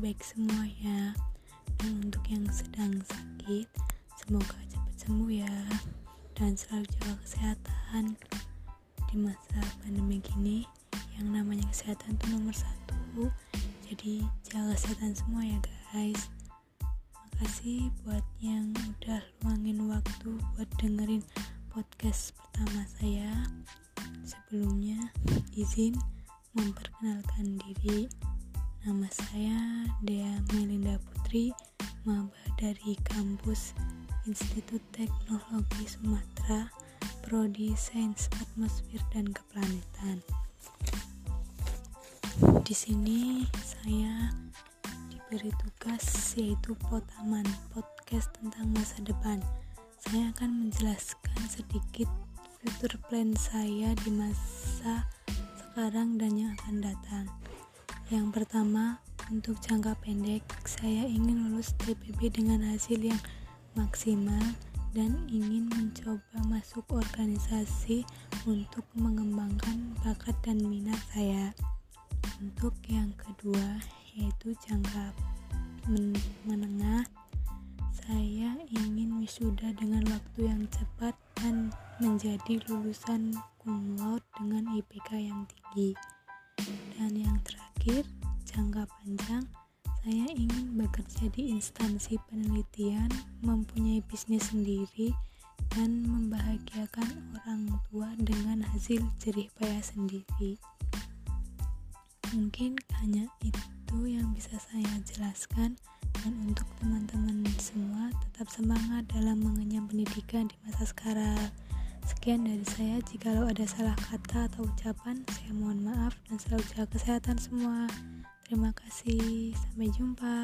baik semua ya dan untuk yang sedang sakit semoga cepat sembuh ya. Dan selalu jaga kesehatan di masa pandemi gini. Yang namanya kesehatan itu nomor satu. Jadi jaga kesehatan semua ya guys. Makasih buat yang udah luangin waktu buat dengerin podcast pertama saya. Sebelumnya izin memperkenalkan diri nama saya Dea Melinda Putri maba dari kampus Institut Teknologi Sumatera Prodi Sains Atmosfer dan Keplanetan. Di sini saya diberi tugas yaitu Potaman podcast tentang masa depan. Saya akan menjelaskan sedikit future plan saya di masa sekarang dan yang akan datang yang pertama untuk jangka pendek saya ingin lulus TPB dengan hasil yang maksimal dan ingin mencoba masuk organisasi untuk mengembangkan bakat dan minat saya. Untuk yang kedua, yaitu jangka men menengah, saya ingin wisuda dengan waktu yang cepat dan menjadi lulusan cum dengan IPK yang tinggi. Terakhir, jangka panjang, saya ingin bekerja di instansi penelitian, mempunyai bisnis sendiri, dan membahagiakan orang tua dengan hasil jerih payah sendiri. Mungkin hanya itu yang bisa saya jelaskan dan untuk teman-teman semua tetap semangat dalam mengenyam pendidikan di masa sekarang. Sekian dari saya, jikalau ada salah kata atau ucapan, saya mohon maaf dan selalu jaga kesehatan semua. Terima kasih, sampai jumpa.